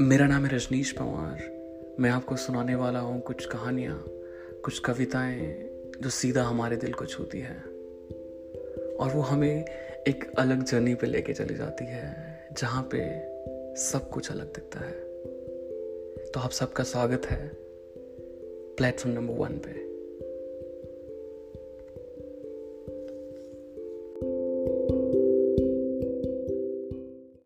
मेरा नाम है रजनीश पवार। मैं आपको सुनाने वाला हूँ कुछ कहानियाँ, कुछ कविताएँ जो सीधा हमारे दिल को छूती है। और वो हमें एक अलग जर्नी पे लेके चली जाती है, जहाँ पे सब कुछ अलग दिखता है। तो आप सबका स्वागत है प्लेटफॉर्म नंबर वन पे।